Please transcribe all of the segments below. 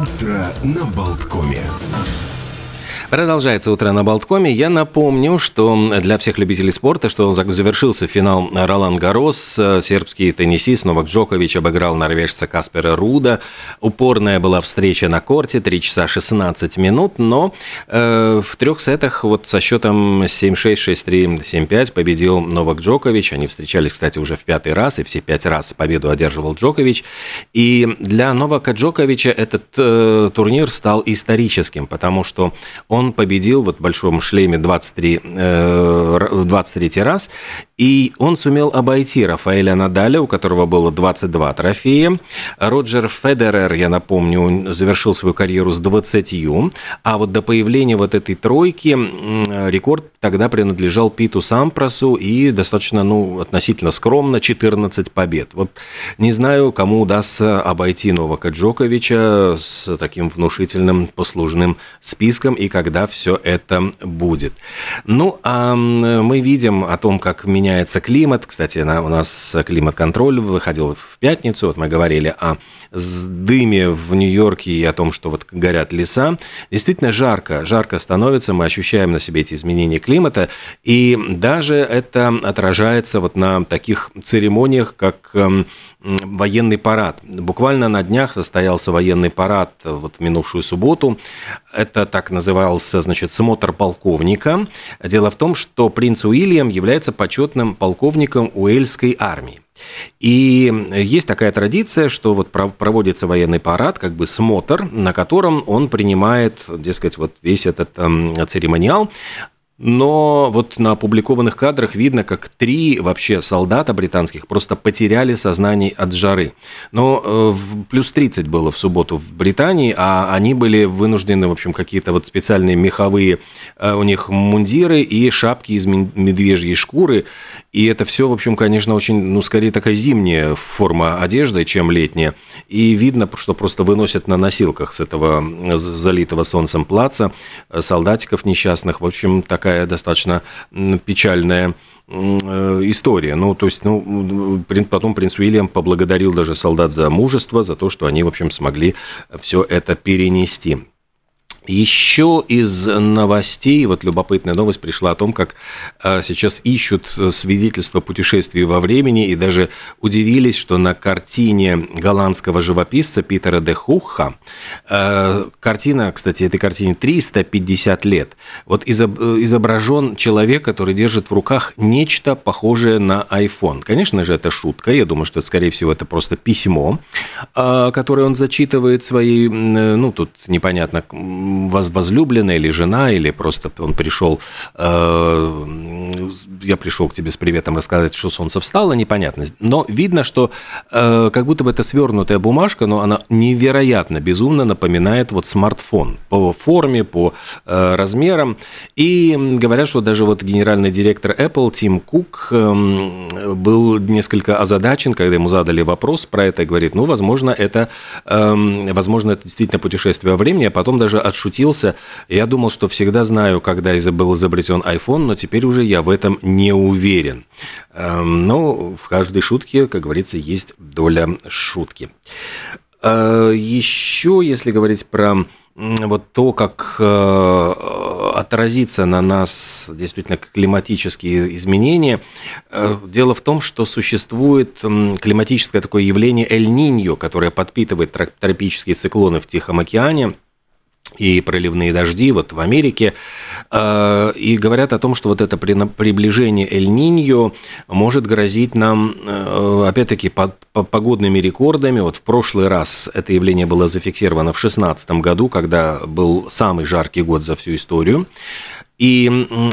Утро на Болткоме. Продолжается утро на Болткоме. Я напомню, что для всех любителей спорта, что завершился финал Ролан Гарос. Сербский теннисист Новак Джокович обыграл норвежца Каспера Руда. Упорная была встреча на корте, 3 часа 16 минут, но э, в трех сетах вот со счетом 7-6, 6-3, 7-5 победил Новак Джокович. Они встречались, кстати, уже в пятый раз, и все пять раз победу одерживал Джокович. И для Новака Джоковича этот э, турнир стал историческим, потому что он он победил вот в большом шлеме 23, э, 23 раз, и он сумел обойти Рафаэля Надаля, у которого было 22 трофея. Роджер Федерер, я напомню, завершил свою карьеру с 20, а вот до появления вот этой тройки рекорд тогда принадлежал Питу Сампросу и достаточно, ну, относительно скромно 14 побед. Вот не знаю, кому удастся обойти Новака Джоковича с таким внушительным послужным списком и когда все это будет. Ну, а мы видим о том, как меняется климат. Кстати, у нас климат-контроль выходил в пятницу. Вот мы говорили о дыме в Нью-Йорке и о том, что вот горят леса. Действительно жарко. Жарко становится. Мы ощущаем на себе эти изменения климата. И даже это отражается вот на таких церемониях, как эм, военный парад. Буквально на днях состоялся военный парад вот в минувшую субботу. Это так назывался, значит, смотр полковника. Дело в том, что принц Уильям является почетным полковником Уэльской армии. И есть такая традиция, что вот проводится военный парад, как бы смотр, на котором он принимает, дескать, вот весь этот эм, церемониал. Но вот на опубликованных кадрах видно, как три вообще солдата британских просто потеряли сознание от жары. Но э, плюс 30 было в субботу в Британии, а они были вынуждены, в общем, какие-то вот специальные меховые э, у них мундиры и шапки из медвежьей шкуры. И это все, в общем, конечно, очень, ну, скорее такая зимняя форма одежды, чем летняя. И видно, что просто выносят на носилках с этого залитого солнцем плаца э, солдатиков несчастных. В общем, такая достаточно печальная э, история. Ну, то есть, ну, потом принц Уильям поблагодарил даже солдат за мужество, за то, что они, в общем, смогли все это перенести. Еще из новостей, вот любопытная новость пришла о том, как э, сейчас ищут свидетельства путешествий во времени, и даже удивились, что на картине голландского живописца Питера де Хуха, э, картина, кстати, этой картине 350 лет, вот изображен человек, который держит в руках нечто похожее на iPhone. Конечно же, это шутка, я думаю, что, скорее всего, это просто письмо, э, которое он зачитывает своей, ну, тут непонятно, возлюбленная или жена, или просто он пришел, э, я пришел к тебе с приветом рассказать, что солнце встало, непонятно. Но видно, что э, как будто бы это свернутая бумажка, но она невероятно безумно напоминает вот смартфон по форме, по э, размерам. И говорят, что даже вот генеральный директор Apple Тим Кук эм, был несколько озадачен, когда ему задали вопрос про это, и говорит, ну, возможно, это, эм, возможно, это действительно путешествие во времени, а потом даже отшутился. Я думал, что всегда знаю, когда был изобретен iPhone, но теперь уже я в этом не уверен. Эм, но в каждой шутке, как говорится, есть доля шутки. Э, Еще, если говорить про вот то, как э, отразится на нас действительно климатические изменения. Э, дело в том, что существует климатическое такое явление Эль-Ниньо, которое подпитывает тропические циклоны в Тихом океане – и проливные дожди вот в Америке, э, и говорят о том, что вот это приближение Эль-Ниньо может грозить нам, э, опять-таки, погодными рекордами. Вот в прошлый раз это явление было зафиксировано в 2016 году, когда был самый жаркий год за всю историю. И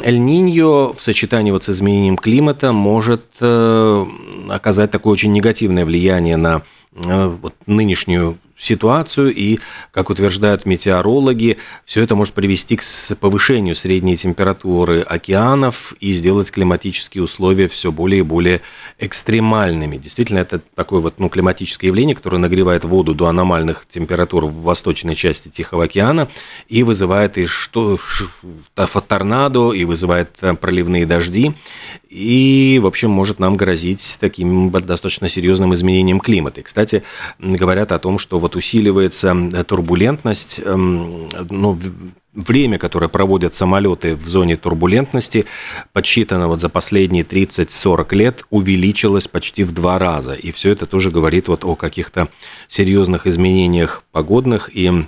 Эль-Ниньо в сочетании вот с изменением климата может э, оказать такое очень негативное влияние на вот нынешнюю ситуацию, и, как утверждают метеорологи, все это может привести к повышению средней температуры океанов и сделать климатические условия все более и более экстремальными. Действительно, это такое вот ну, климатическое явление, которое нагревает воду до аномальных температур в восточной части Тихого океана и вызывает и что, торнадо, и вызывает проливные дожди, и, в общем, может нам грозить таким достаточно серьезным изменением климата. И, кстати, говорят о том, что вот усиливается турбулентность, эм, ну, время, которое проводят самолеты в зоне турбулентности, подсчитано вот за последние 30-40 лет, увеличилось почти в два раза. И все это тоже говорит вот о каких-то серьезных изменениях погодных и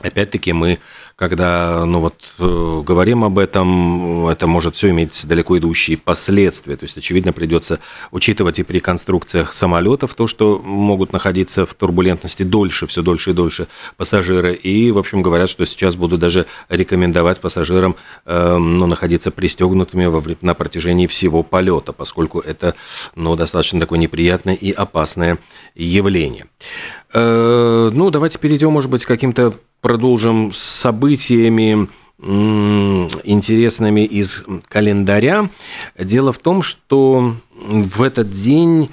Опять-таки мы, когда ну вот, э, говорим об этом, это может все иметь далеко идущие последствия. То есть, очевидно, придется учитывать и при конструкциях самолетов то, что могут находиться в турбулентности дольше, все дольше и дольше пассажиры. И, в общем, говорят, что сейчас будут даже рекомендовать пассажирам э, ну, находиться пристегнутыми во, на протяжении всего полета, поскольку это ну, достаточно такое неприятное и опасное явление. Э, ну, давайте перейдем, может быть, к каким-то продолжим событиями интересными из календаря. Дело в том, что в этот день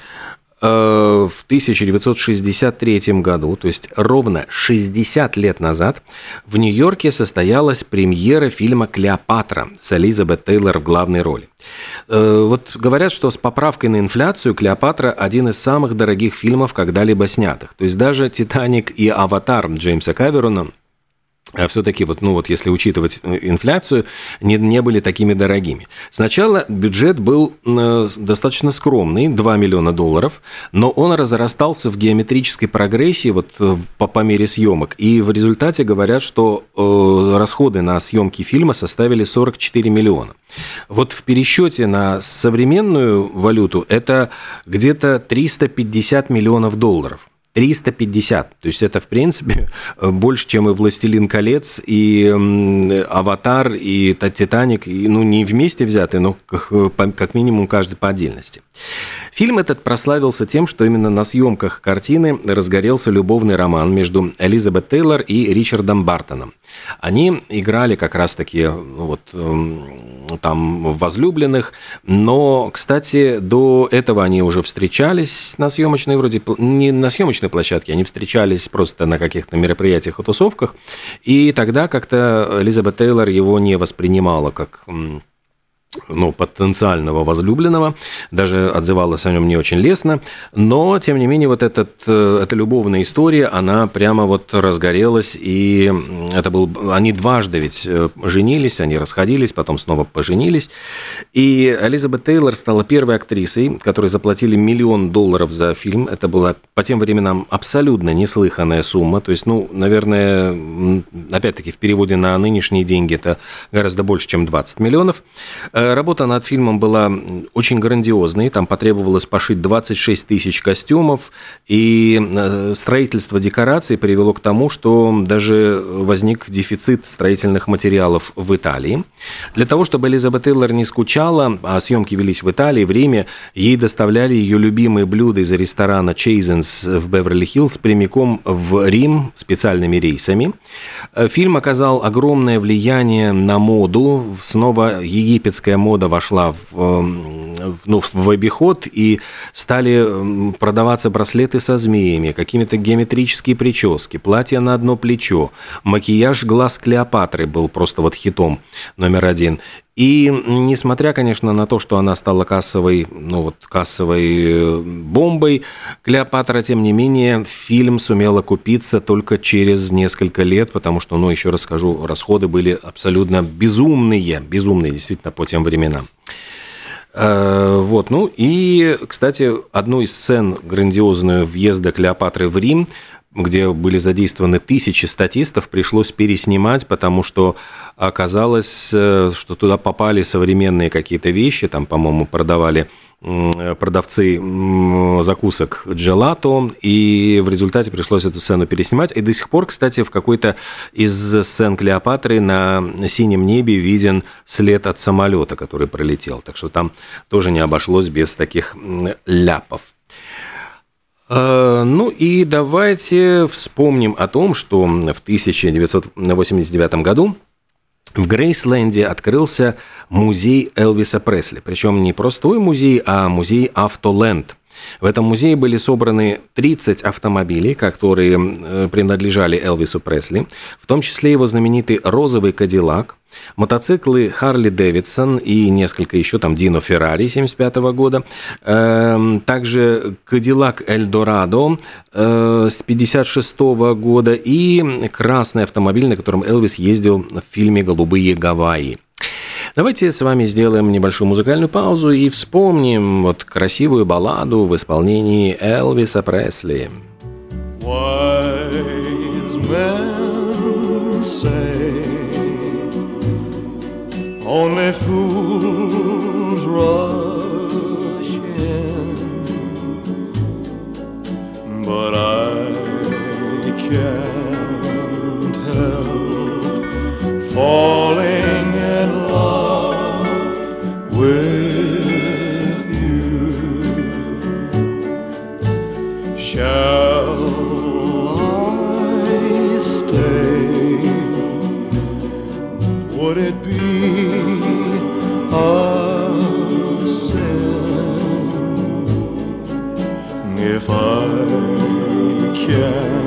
э, в 1963 году, то есть ровно 60 лет назад, в Нью-Йорке состоялась премьера фильма «Клеопатра» с Элизабет Тейлор в главной роли. Э, вот говорят, что с поправкой на инфляцию «Клеопатра» один из самых дорогих фильмов, когда-либо снятых. То есть даже «Титаник» и «Аватар» Джеймса Каверона а все-таки вот, ну вот если учитывать э, инфляцию, не, не были такими дорогими. Сначала бюджет был э, достаточно скромный, 2 миллиона долларов, но он разрастался в геометрической прогрессии вот э, по, по мере съемок. И в результате говорят, что э, расходы на съемки фильма составили 44 миллиона. Вот в пересчете на современную валюту это где-то 350 миллионов долларов. 350. То есть это, в принципе, больше, чем и «Властелин колец», и «Аватар», и «Титаник», и, ну, не вместе взятые, но как минимум каждый по отдельности. Фильм этот прославился тем, что именно на съемках картины разгорелся любовный роман между Элизабет Тейлор и Ричардом Бартоном. Они играли как раз-таки ну, вот, там возлюбленных, но, кстати, до этого они уже встречались на съемочной, вроде не на съемочной площадке, они встречались просто на каких-то мероприятиях и тусовках, и тогда как-то Элизабет Тейлор его не воспринимала как ну, потенциального возлюбленного, даже отзывалась о нем не очень лестно, но, тем не менее, вот этот, э, эта любовная история, она прямо вот разгорелась, и это был, они дважды ведь э, женились, они расходились, потом снова поженились, и Элизабет Тейлор стала первой актрисой, которой заплатили миллион долларов за фильм, это была по тем временам абсолютно неслыханная сумма, то есть, ну, наверное, опять-таки в переводе на нынешние деньги это гораздо больше, чем 20 миллионов, Э, работа над фильмом была очень грандиозной. Там потребовалось пошить 26 тысяч костюмов. И э, строительство декораций привело к тому, что даже возник дефицит строительных материалов в Италии. Для того, чтобы Элизабет Тейлор не скучала, а съемки велись в Италии, в Риме, ей доставляли ее любимые блюда из ресторана Чейзенс в Беверли-Хиллз прямиком в Рим специальными рейсами. Э, фильм оказал огромное влияние на моду. Снова египетская мода вошла в, эм, ну, в обиход, и стали продаваться браслеты со змеями, какими-то геометрические прически, платья на одно плечо, макияж глаз Клеопатры был просто вот хитом номер один. И несмотря, конечно, на то, что она стала кассовой, ну вот кассовой э, бомбой, Клеопатра, тем не менее, фильм сумела купиться только через несколько лет, потому что, ну, еще раз скажу, расходы были абсолютно безумные, безумные действительно по тем временам. Э, вот, ну и, кстати, одну из сцен грандиозную въезда Клеопатры в Рим где были задействованы тысячи статистов, пришлось переснимать, потому что оказалось, э, что туда попали современные какие-то вещи, там, по-моему, продавали продавцы закусок джелато, и в результате пришлось эту сцену переснимать. И до сих пор, кстати, в какой-то из сцен Клеопатры на синем небе виден след от самолета, который пролетел. Так что там тоже не обошлось без таких ляпов. Э, ну и давайте вспомним о том, что в 1989 году в Грейсленде открылся музей Элвиса Пресли. Причем не простой музей, а музей Автоленд. В этом музее были собраны 30 автомобилей, которые э, принадлежали Элвису Пресли, в том числе его знаменитый розовый Кадиллак, Мотоциклы Харли Дэвидсон и несколько еще, там Дино Феррари 75 года. Эм, также Кадиллак Эльдорадо э, с 56 года и красный автомобиль, на котором Элвис ездил в фильме «Голубые Гавайи». Давайте с вами сделаем небольшую музыкальную паузу и вспомним вот красивую балладу в исполнении Элвиса Пресли. Wise men say only fools rush Yeah.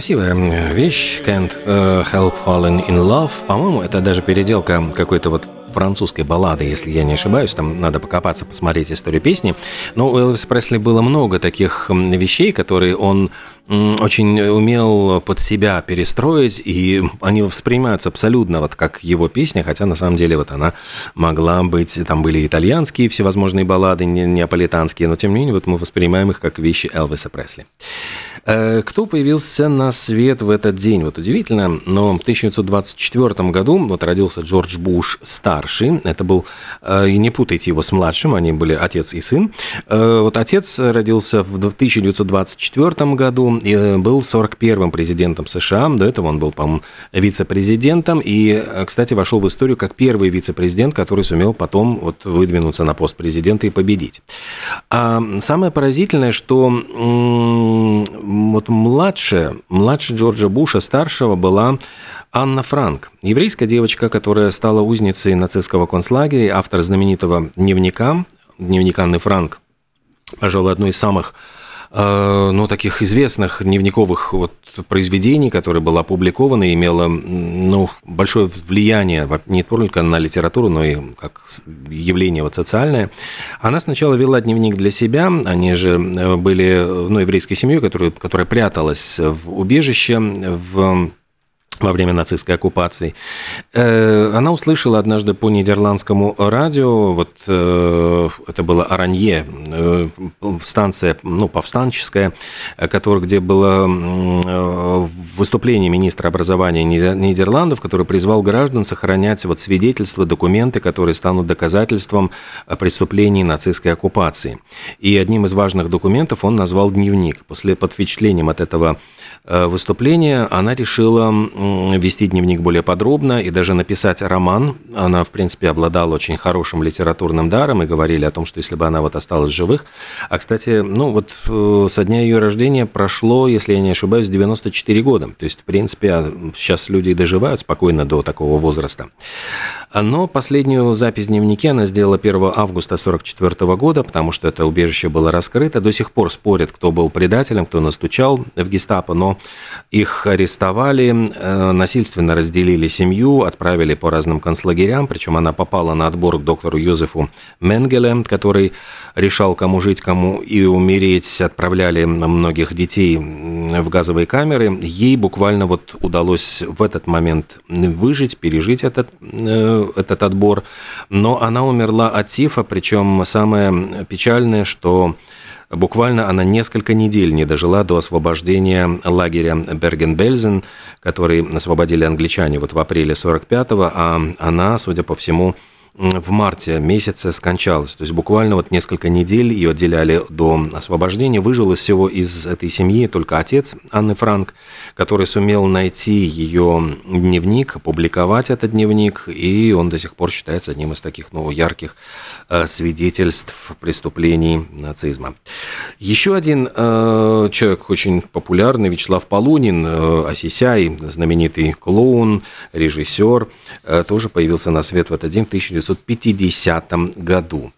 Красивая вещь Can't э, Help Falling in Love. По-моему, это даже переделка какой-то вот французской баллады, если я не ошибаюсь. Там надо покопаться, посмотреть историю песни. Но у Элвиса Пресли было много таких вещей, которые он очень умел под себя перестроить, и они воспринимаются абсолютно вот как его песня, хотя на самом деле вот она могла быть, там были итальянские всевозможные баллады, неаполитанские, но тем не менее вот мы воспринимаем их как вещи Элвиса Пресли. Э, кто появился на свет в этот день? Вот удивительно, но в 1924 году вот родился Джордж Буш старший. Это был, э, и не путайте его с младшим, они были отец и сын. Э, вот отец родился в 1924 году и был 41-м президентом США. До этого он был, по-моему, вице-президентом. И, кстати, вошел в историю как первый вице-президент, который сумел потом вот выдвинуться на пост президента и победить. А самое поразительное, что вот младшая, младше Джорджа Буша, старшего, была Анна Франк, еврейская девочка, которая стала узницей нацистского концлагеря, автор знаменитого дневника, дневник Анны Франк, пожалуй, одно из самых Э, ну, таких известных дневниковых вот произведений, которые было опубликовано, имело ну, большое влияние не только на литературу, но и как явление вот социальное. Она сначала вела дневник для себя, они же э, были ну, еврейской семьей, которая, которая пряталась в убежище, в во время нацистской оккупации. Э, она услышала однажды по нидерландскому радио, вот э, это было Аранье, э, станция, ну, повстанческая, который, где было выступление министра образования Нидерландов, который призвал граждан сохранять вот свидетельства, документы, которые станут доказательством преступлений нацистской оккупации. И одним из важных документов он назвал дневник. После под впечатлением от этого выступления она решила вести дневник более подробно и даже написать роман. Она, в принципе, обладала очень хорошим литературным даром, и говорили о том, что если бы она вот осталась живых. А, кстати, ну вот э, со дня ее рождения прошло, если я не ошибаюсь, 94 года. То есть, в принципе, а, сейчас люди и доживают спокойно до такого возраста. Но последнюю запись в дневнике она сделала 1 августа 1944 года, потому что это убежище было раскрыто. До сих пор спорят, кто был предателем, кто настучал в гестапо, но их арестовали, э, насильственно разделили семью, отправили по разным концлагерям, причем она попала на отбор к доктору Йозефу Менгеле, который решал, кому жить, кому и умереть, отправляли многих детей в газовые камеры. Ей буквально вот удалось в этот момент выжить, пережить этот э, этот отбор, но она умерла от тифа, причем самое печальное, что Буквально она несколько недель не дожила до освобождения лагеря Берген-Бельзен, который освободили англичане вот в апреле 45-го, а она, судя по всему, в марте месяце скончалась. То есть буквально вот несколько недель ее отделяли до освобождения. Выжил из всего из этой семьи только отец Анны Франк, который сумел найти ее дневник, опубликовать этот дневник, и он до сих пор считается одним из таких ну, ярких э, свидетельств преступлений нацизма. Еще один э, человек очень популярный, Вячеслав Полунин, э, Осисяй, знаменитый клоун, режиссер, э, тоже появился на свет в этот день в 1950 году.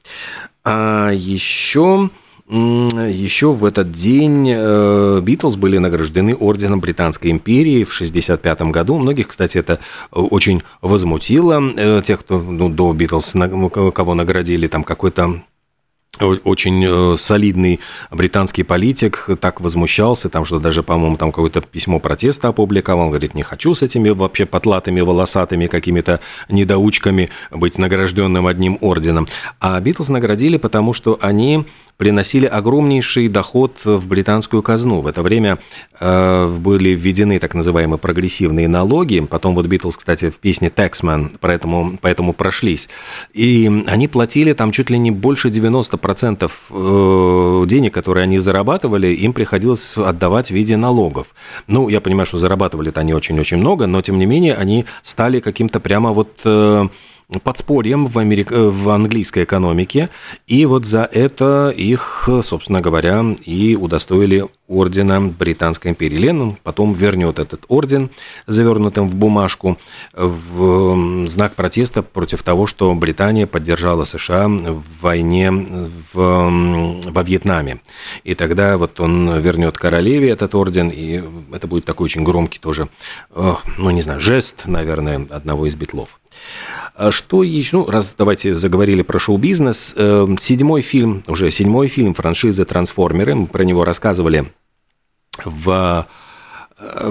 А еще еще в этот день э, Битлз были награждены орденом Британской империи в 1965 году. Многих, кстати, это очень возмутило. Э, тех, кто ну, до Битлз, кого наградили, там какой-то очень э, солидный британский политик так возмущался, там что даже, по-моему, там какое-то письмо протеста опубликовал, он говорит, не хочу с этими вообще потлатыми, волосатыми какими-то недоучками быть награжденным одним орденом. А Битлз наградили, потому что они приносили огромнейший доход в британскую казну. В это время э, были введены так называемые прогрессивные налоги. Потом вот Битлз, кстати, в песне «Taxman» поэтому, поэтому прошлись. И они платили там чуть ли не больше 90% э, денег, которые они зарабатывали, им приходилось отдавать в виде налогов. Ну, я понимаю, что зарабатывали-то они очень-очень много, но тем не менее они стали каким-то прямо вот э, подспорьем в, Америк... Э, в английской экономике, и вот за это их, собственно говоря, и удостоили ордена Британской империи. Леннон потом вернет этот орден, завернутым в бумажку, в знак протеста против того, что Британия поддержала США в войне в, во Вьетнаме. И тогда вот он вернет королеве этот орден, и это будет такой очень громкий тоже, э, ну не знаю, жест, наверное, одного из битлов. А что еще? Ну, раз давайте заговорили про шоу-бизнес. Э, седьмой фильм, уже седьмой фильм франшизы «Трансформеры». Мы про него рассказывали в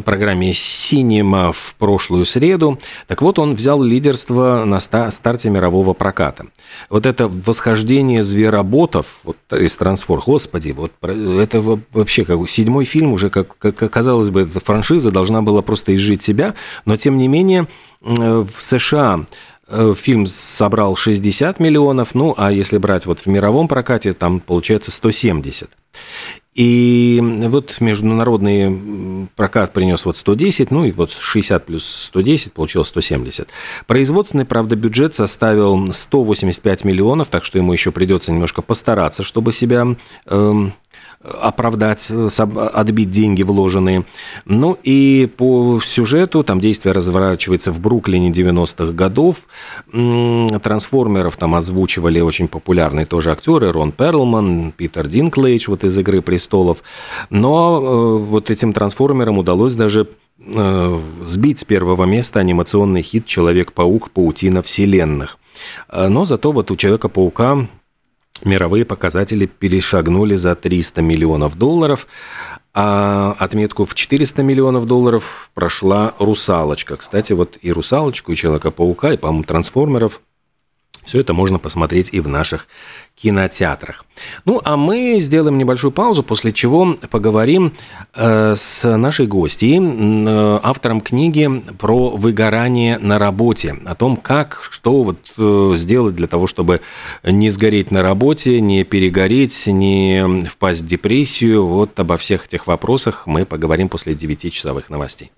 программе «Синема» в прошлую среду. Так вот, он взял лидерство на старте мирового проката. Вот это восхождение звероботов вот, из «Трансформ», господи, вот это вообще как седьмой фильм уже, как, как казалось бы, эта франшиза должна была просто изжить себя, но тем не менее в США Э, фильм собрал 60 миллионов, ну, а если брать вот в мировом прокате, там получается 170. И вот международный прокат принес вот 110, ну и вот 60 плюс 110 получилось 170. Производственный, правда, бюджет составил 185 миллионов, так что ему еще придется немножко постараться, чтобы себя эм, оправдать, э, отбить деньги вложенные. Ну и по сюжету, там действие разворачивается в Бруклине 90-х годов. Трансформеров там озвучивали очень популярные тоже актеры, Рон Перлман, Питер Динклейдж вот из «Игры престолов». Но э, вот этим трансформерам удалось даже э, сбить с первого места анимационный хит «Человек-паук. Паутина вселенных». Но зато вот у Человека-паука мировые показатели перешагнули за 300 миллионов долларов, а отметку в 400 миллионов долларов прошла «Русалочка». Кстати, вот и «Русалочку», и «Человека-паука», и, по-моему, «Трансформеров» Все это можно посмотреть и в наших кинотеатрах. Ну, а мы сделаем небольшую паузу, после чего поговорим э, с нашей гостьей, э, автором книги про выгорание на работе, о том, как, что вот э, сделать для того, чтобы не сгореть на работе, не перегореть, не впасть в депрессию. Вот обо всех этих вопросах мы поговорим после 9-часовых новостей.